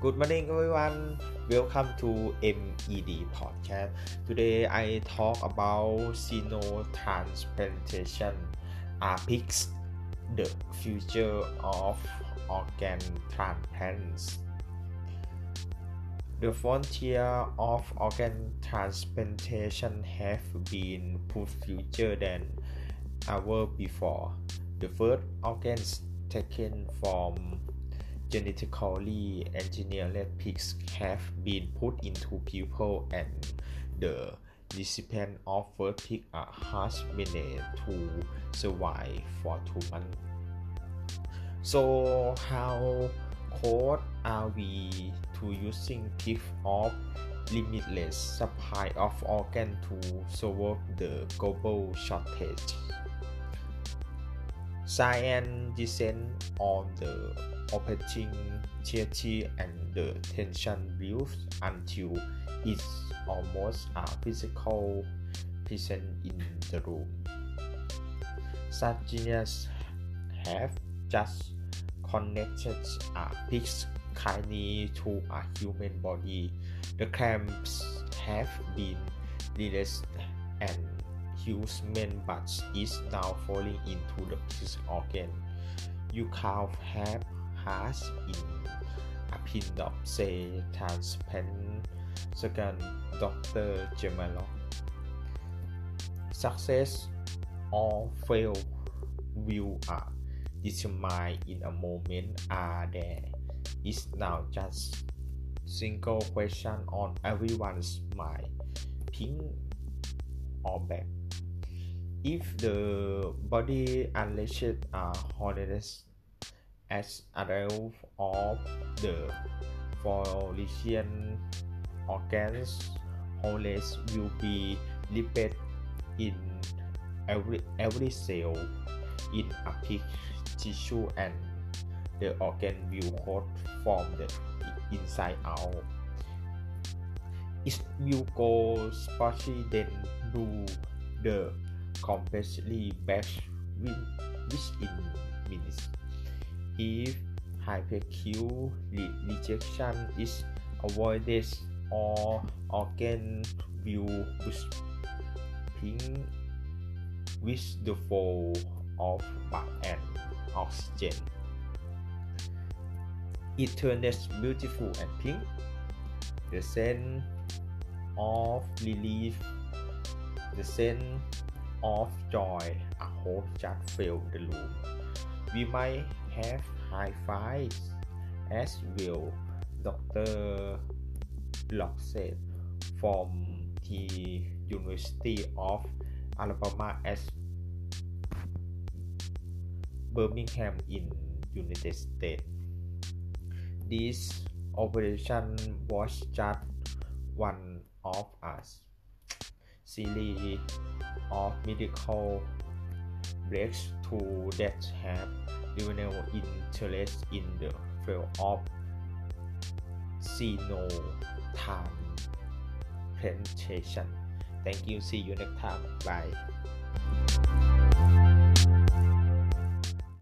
Good morning, everyone. Welcome to MED podcast. Today I talk about xenotransplantation. Uh, Are pigs the future of organ transplants? The frontier of organ transplantation have been put future than ever before. The first organs taken from genetically engineered pigs have been put into people and the recipient of first pig has been able to survive for two months. So how close are we to using pig of limitless supply of organ to solve the global shortage? Science descend on the operating theater and the tension builds until it's almost a physical present in the room. Such genius have just connected a pig's kidney to a human body. The clamps have been released and human but is now falling into the pig's organ. You can't have has in a pin of say transplant second Dr. Gemalo. Success or fail will uh, are determined in a moment are there is now just single question on everyone's mind pink or black if the body unleashed a harness as result of the Floresian organs wholeness will be lipid in every every cell in a pig tissue and the organ will hold from the inside out. It will go spotty then do the completely back within minutes. If hyperacute rejection is avoided or organ will ping with the fall of blood and oxygen. It turns beautiful and pink. The scent of relief, the scent of joy, a hope just fill the room. We might have high fives as well, Dr. Lock said from the University of Alabama at Birmingham in United States. This operation was just one of a series of medical breakthroughs that have renewed interest in the field of xenotransplantation. Thank you. See you next time. Bye.